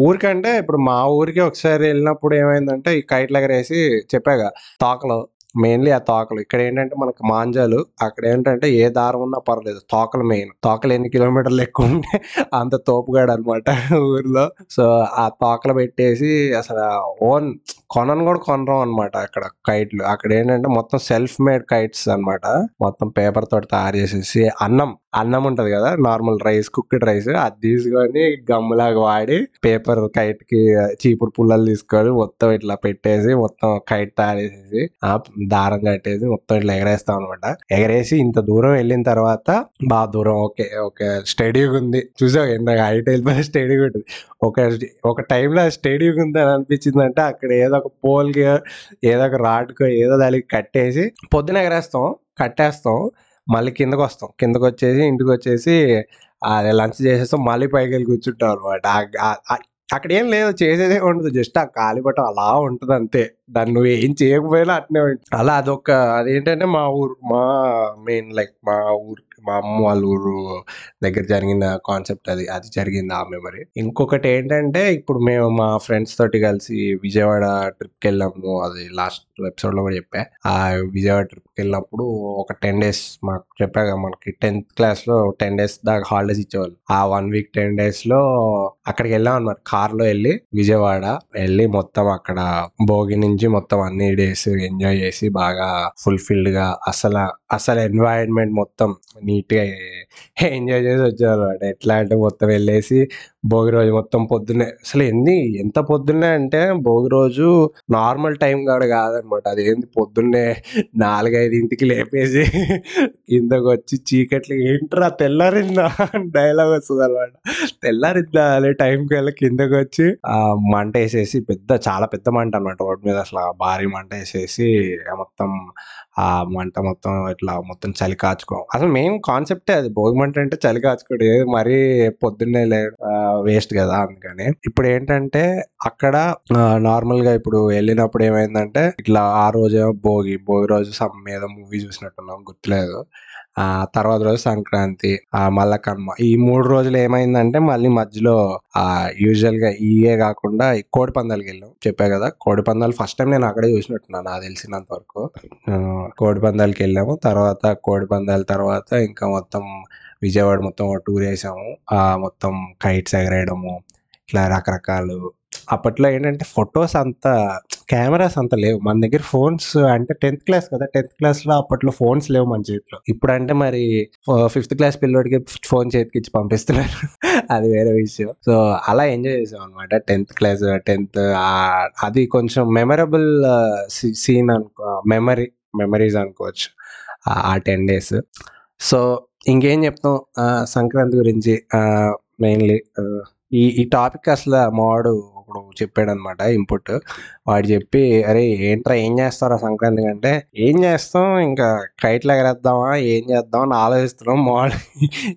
ఊరికంటే ఇప్పుడు మా ఊరికి ఒకసారి వెళ్ళినప్పుడు ఏమైందంటే ఈ కైట్లు ఎగరేసి చెప్పాగా తోకలు మెయిన్లీ ఆ తోకలు. ఇక్కడ ఏంటంటే మనకు మాంజాలు అక్కడ ఏంటంటే ఏ దారం ఉన్నా పర్లేదు. తోకలు మెయిన్ తోకలు ఎన్ని కిలోమీటర్లు ఎక్కువ ఉంటే అంత తోపుగాడు అనమాట ఊర్లో. సో ఆ తోకలు పెట్టేసి అసలు ఓన్ కొనను కూడా కొనరం అనమాట అక్కడ కైట్లు. అక్కడ ఏంటంటే మొత్తం సెల్ఫ్ మేడ్ కైట్స్ అన్నమాట. మొత్తం పేపర్ తోటి తయారు చేసేసి అన్నం అన్నం ఉంటది కదా నార్మల్ రైస్ కుక్డ్ రైస్ అది తీసుకొని గమ్ములాగా వాడి పేపర్ కైట్కి చీపురు పుల్లలు తీసుకొని మొత్తం ఇట్లా పెట్టేసి మొత్తం కైట్ తయారు ఆ దారం కట్టేసి మొత్తం ఇట్లా ఎగరేస్తాం అనమాట ఎగరేసి ఇంత దూరం వెళ్ళిన తర్వాత బాగా దూరం ఓకే ఓకే స్టడీగా ఉంది. చూసావు ఎంత హైట్ వెళ్ళిపోయి స్టడీగా ఉంటుంది. ఒక ఒక టైంలో స్టడీగా ఉంది అని అనిపించింది అంటే అక్కడ ఏదో ఒక పోల్కి ఏదో ఒక రాడ్కో ఏదో దానికి కట్టేసి పొద్దున ఎగరేస్తాం కట్టేస్తాం. మళ్ళీ కిందకు వస్తాం. కిందకు వచ్చేసి ఇంటికి వచ్చేసి అదే లంచ్ చేసేస్తాం. మళ్ళీ పైకి వెళ్ళి కూర్చుంటాం అనమాట అక్కడ ఏం లేదు. చేసేదే ఉండదు. జస్ట్ ఆ కాలిపటం అలా ఉంటుంది అంతే. దాన్ని నువ్వు ఏం చేయకపోయినా అట్నే అలా అదొక అదేంటంటే మా ఊరు మా మెయిన్ లైక్ మా ఊరు మా అమ్మ వాళ్ళ ఊరు దగ్గర జరిగిన కాన్సెప్ట్ అది అది జరిగింది ఆ మెమరీ ఇంకొకటి ఏంటంటే ఇప్పుడు మేము మా ఫ్రెండ్స్ తోటి కలిసి విజయవాడ ట్రిప్కి వెళ్ళాము అది లాస్ట్ ఎపిసోడ్లో కూడా చెప్పా. ఆ విజయవాడ ట్రిప్కి వెళ్ళినప్పుడు ఒక టెన్ డేస్ మాకు చెప్పాక మనకి టెన్త్ క్లాస్లో టెన్ డేస్ దాకా హాలిడేస్ ఇచ్చేవాళ్ళు. ఆ వన్ వీక్ టెన్ డేస్లో అక్కడికి వెళ్ళాం అనమాట కార్లో వెళ్ళి విజయవాడ వెళ్ళి మొత్తం అక్కడ భోగి నుంచి మొత్తం అన్ని డేస్ ఎంజాయ్ చేసి బాగా ఫుల్ఫిల్డ్గా అసలు అసలు ఎన్వైరన్మెంట్ మొత్తం నీట్గా ఎంజాయ్ చేసి వచ్చారు అనమాట ఎట్లా అంటే మొత్తం వెళ్ళేసి భోగి రోజు మొత్తం పొద్దున్నే అసలు ఎన్ని ఎంత పొద్దున్నే అంటే భోగి రోజు నార్మల్ టైం కాడ కాదనమాట అది పొద్దున్నే నాలుగైదింటికి లేపేసి కిందకు వచ్చి చీకట్లు ఏంట్రా తెల్లారిందా డైలాగ్ వస్తుంది అనమాట తెల్లారిందా అనే టైంకి వెళ్ళి కిందకు వచ్చి ఆ మంట వేసేసి పెద్ద చాలా పెద్ద మంట అనమాట రోడ్ మీద అసలు. ఆ భారీ మంట వేసేసి మొత్తం ఆ మంట మొత్తం ఇట్లా మొత్తం చలి కాచుకోం అసలు మేము కాన్సెప్టే అది. భోగి మంట అంటే చలి కాచుకోడు. మరీ పొద్దున్నే లే వేస్ట్ కదా అందుకని. ఇప్పుడు ఏంటంటే అక్కడ నార్మల్గా ఇప్పుడు వెళ్ళినప్పుడు ఏమైందంటే ఇట్లా ఆ రోజేమో భోగి భోగి రోజు సమ్ మీద మూవీ చూసినట్టున్నాం. గుర్తులేదు. ఆ తర్వాత రోజు సంక్రాంతి ఆ మళ్ళా కనుమ ఈ మూడు రోజులు ఏమైందంటే మళ్ళీ మధ్యలో ఆ యూజువల్గా ఇయే కాకుండా ఈ కోడి పందాలకి వెళ్ళాం. చెప్పా కదా కోడి పందాలు ఫస్ట్ టైం నేను అక్కడే చూసినట్టున్నాను నాకు తెలిసినంత వరకు. కోడి పందాలకి వెళ్ళాము. తర్వాత కోడి పందాల తర్వాత ఇంకా మొత్తం విజయవాడ మొత్తం టూర్ వేసాము ఆ మొత్తం కైట్స్ ఎగరేయడము ఇట్లా రకరకాలు అప్పట్లో ఏంటంటే ఫొటోస్ అంత కెమెరాస్ అంత లేవు. మన దగ్గర ఫోన్స్ అంటే టెన్త్ క్లాస్ కదా టెన్త్ క్లాస్లో అప్పట్లో ఫోన్స్ లేవు మన చేతిలో. ఇప్పుడు అంటే మరి ఫిఫ్త్ క్లాస్ పిల్లోడికి ఫోన్ చేతికి ఇచ్చి పంపిస్తున్నారు. అది వేరే విషయం. సో అలా ఎంజాయ్ చేసాం అనమాట టెన్త్ క్లాస్ టెన్త్ అది కొంచెం మెమరబుల్ సీన్ అనుకో మెమరీ మెమరీస్ అనుకోవచ్చు ఆ- టెన్ డేస్. సో ఇంకేం చెప్తాం? సంక్రాంతి గురించి మెయిన్లీ ఈ ఈ టాపిక్ అసలు మావాడు ఒకడు చెప్పాడు అనమాట వాడు చెప్పి అరే ఏంట్రా ఏం చేస్తారా సంక్రాంతి అంటే ఏం చేస్తాం ఇంకా కైట్లు ఎగరేద్దామా ఏం చేద్దాం అని ఆలోచిస్తున్నాం మోడల్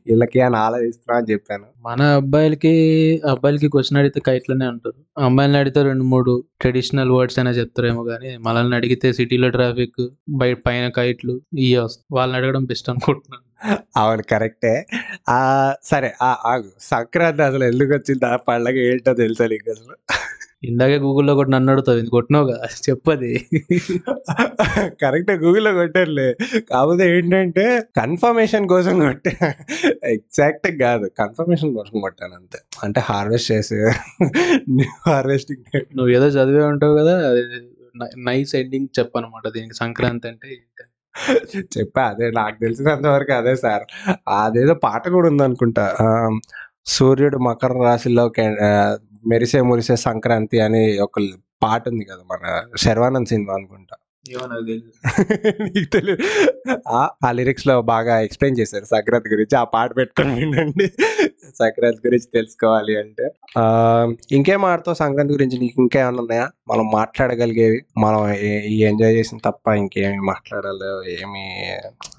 వీళ్ళకి అని ఆలోచిస్తున్నాం అని చెప్పాను. మన అబ్బాయిలకి అబ్బాయిలకి క్వశ్చన్ అడిగితే కైట్లనే అంటారు. అమ్మాయిలని అడిగితే రెండు మూడు ట్రెడిషనల్ వర్డ్స్ అయినా చెప్తారేమో కానీ మనల్ని అడిగితే సిటీలో ట్రాఫిక్ బయట పైన కైట్లు ఇవి వస్తాయి. వాళ్ళని అడగడం బెస్ట్ అనుకుంటున్నాను. అవును కరెక్టే. ఆ సరే ఆ ఆగు సంక్రాంతి అసలు ఎందుకు వచ్చింది? ఆ పండగ ఏంటో తెలుసా నీకు అసలు? ఇందాకే గూగుల్లో కూడా నన్ను అడుగుతావు ఇది కొట్టినావు కదా చెప్పది కరెక్ట్ గూగుల్లో కొట్టారులే. కాకపోతే ఏంటంటే కన్ఫర్మేషన్ కోసం కొట్టా ఎగ్జాక్ట్ కాదు కన్ఫర్మేషన్ కోసం కొట్టాను అంతే. అంటే హార్వెస్ట్ చేసి హార్వెస్టింగ్ నువ్వు ఏదో చదివే ఉంటావు కదా నైస్ ఎండింగ్ చెప్పనమాట. దీనికి సంక్రాంతి అంటే ఏంటి. చెప్పా అదే నాకు తెలిసినంత వరకు అదే సార్. అదేదో పాట కూడా ఉందనుకుంటా. ఆ, సూర్యుడు మకర రాశిలో కె- మెరిసే మురిసే సంక్రాంతి అని ఒక పాట ఉంది కదా మన శర్వానంద్ సినిమా అనుకుంటా. నీకు తెలియదు ఆ- లిరిక్స్లో బాగా ఎక్స్ప్లెయిన్ చేశారు సంక్రాంతి గురించి. ఆ పాట పెట్టుకుని వినండి. సంక్రాంతి గురించి తెలుసుకోవాలి అంటే. ఇంకేం ఆడతావు సంక్రాంతి గురించి నీకు ఇంకేమైనా ఉన్నాయా? మనం మాట్లాడగలిగేవి మనం ఈ ఎంజాయ్ చేసిన తప్ప ఇంకేమి మాట్లాడాలి ఏమి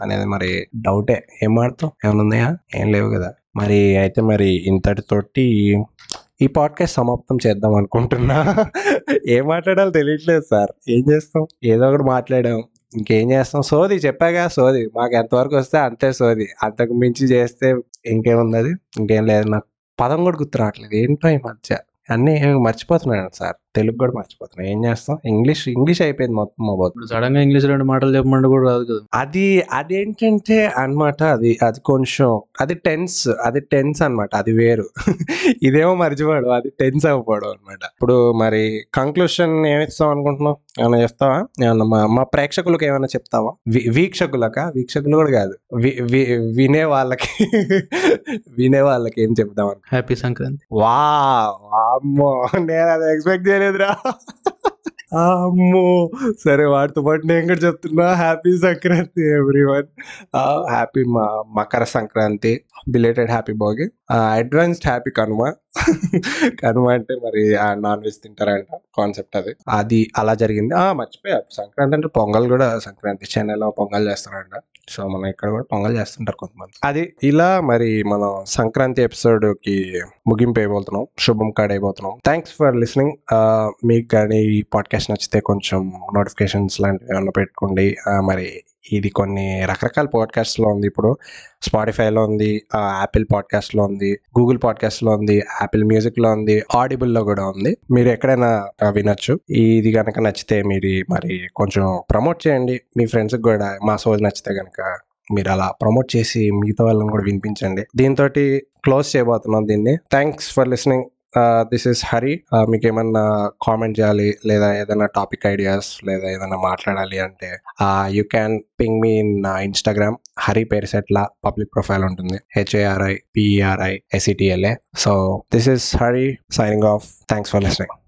అనేది మరి డౌటే ఏం. ఆడతావు ఏమైనా ఉన్నాయా? ఏం లేవు కదా. మరి అయితే మరి ఇంతటితోటి ఈ పాడ్కాస్ట్ సమాప్తం చేద్దాం అనుకుంటున్నా. ఏం మాట్లాడాలో తెలియట్లేదు సార్. ఏం చేస్తాం? ఏదో ఒకటి మాట్లాడాం. ఇంకేం చేస్తాం? సోది చెప్పాగా సోది. మాకు ఎంతవరకు వస్తే అంతే సోది. అంతకు మించి చేస్తే ఇంకేముంది అది? ఇంకేం లేదు. నాకు పదం కూడా గుర్తు రావట్లేదు. ఏంటో ఈ మధ్య. అన్నీ మర్చిపోతున్నాను సార్. తెలుగు కూడా మర్చిపోతున్నాను ఏం చేస్తాం? ఇంగ్లీష్ ఇంగ్లీష్ అయిపోయింది మొత్తం మా బతుకు. ఇప్పుడు సడన్గా ఇంగ్లీష్ రెండు మాటలు చెప్పమంటే కూడా రాదు కదా. అది అదేంటంటే అన్నమాట అది అది కొంచెం అది టెన్స్ అది టెన్స్ అన్నమాట అది వేరు. ఇదేమో మర్చిపోవడం అది టెన్స్ అవ్వడం అన్నమాట. ఇప్పుడు మరి కంక్లూషన్ ఏమిస్తాం అనుకుంటున్నావు? ఏమైనా చెప్తావా? ఏమన్నా మా మా ప్రేక్షకులకు ఏమైనా చెప్తావా? వీక్షకులకా? వీక్షకులు కూడా కాదు. వినే వాళ్ళకి వినే వాళ్ళకి ఏం చెప్దాం అనుకో హ్యాపీ సంక్రాంతి. వా అమ్మో! నేను అది ఎక్స్పెక్ట్ చేయలేదురా అమ్మో. సరే వాటితో పాటు నేను కూడా చెప్తున్నా. హ్యాపీ సంక్రాంతి ఎవ్రీవన్ హ్యాపీ మా Makar Sankranti belated happy Bhogi. Advanced happy Kanuma. Kanuma అంటే మరి నాన్ వెజ్ తింటారంట కాన్సెప్ట్ అది. అది అలా జరిగింది. ఆ మర్చిపోయా. సంక్రాంతి అంటే పొంగల్ కూడా సంక్రాంతి చెన్నైలో పొంగల్ చేస్తారంట. సో మనం ఇక్కడ కూడా పొంగల్ చేస్తుంటారు కొంతమంది. అది ఇలా మరి మనం సంక్రాంతి ఎపిసోడ్కి ముగింపు అయిపోతున్నాం శుభం కాడ్ అయిపోతున్నాం థ్యాంక్స్ ఫర్ లిసనింగ్ మీకు కానీ ఈ పాడ్కాస్ట్ నచ్చితే కొంచెం నోటిఫికేషన్స్ లాంటివి ఏమైనా పెట్టుకోండి. మరి ఇది కొన్ని రకరకాల పాడ్కాస్ట్లో ఉంది ఇప్పుడు. స్పాటిఫైలో ఉంది యాపిల్ పాడ్కాస్ట్లో ఉంది గూగుల్ పాడ్కాస్ట్లో ఉంది యాపిల్ మ్యూజిక్లో ఉంది ఆడిబుల్లో కూడా ఉంది. మీరు ఎక్కడైనా వినొచ్చు. ఇది కనుక నచ్చితే మీరు మరి కొంచెం ప్రమోట్ చేయండి. మీ ఫ్రెండ్స్కి కూడా మా సోజ్ నచ్చితే కనుక మీరు అలా ప్రమోట్ చేసి మిగతా వాళ్ళని కూడా వినిపించండి. దీంతో క్లోజ్ చేయబోతున్నాం దీన్ని. Thanks for listening this is Hari మీకు ఏమన్నా కామెంట్ చేయాలి? లేదా ఏదైనా టాపిక్ ఐడియాస్ లేదా ఏదైనా మాట్లాడాలి అంటే you can ping me in Instagram Hari పేరు సెట్ల పబ్లిక్ ప్రొఫైల్ ఉంటుంది. H A R I P E R I S E T L A so this is Hari signing off thanks for listening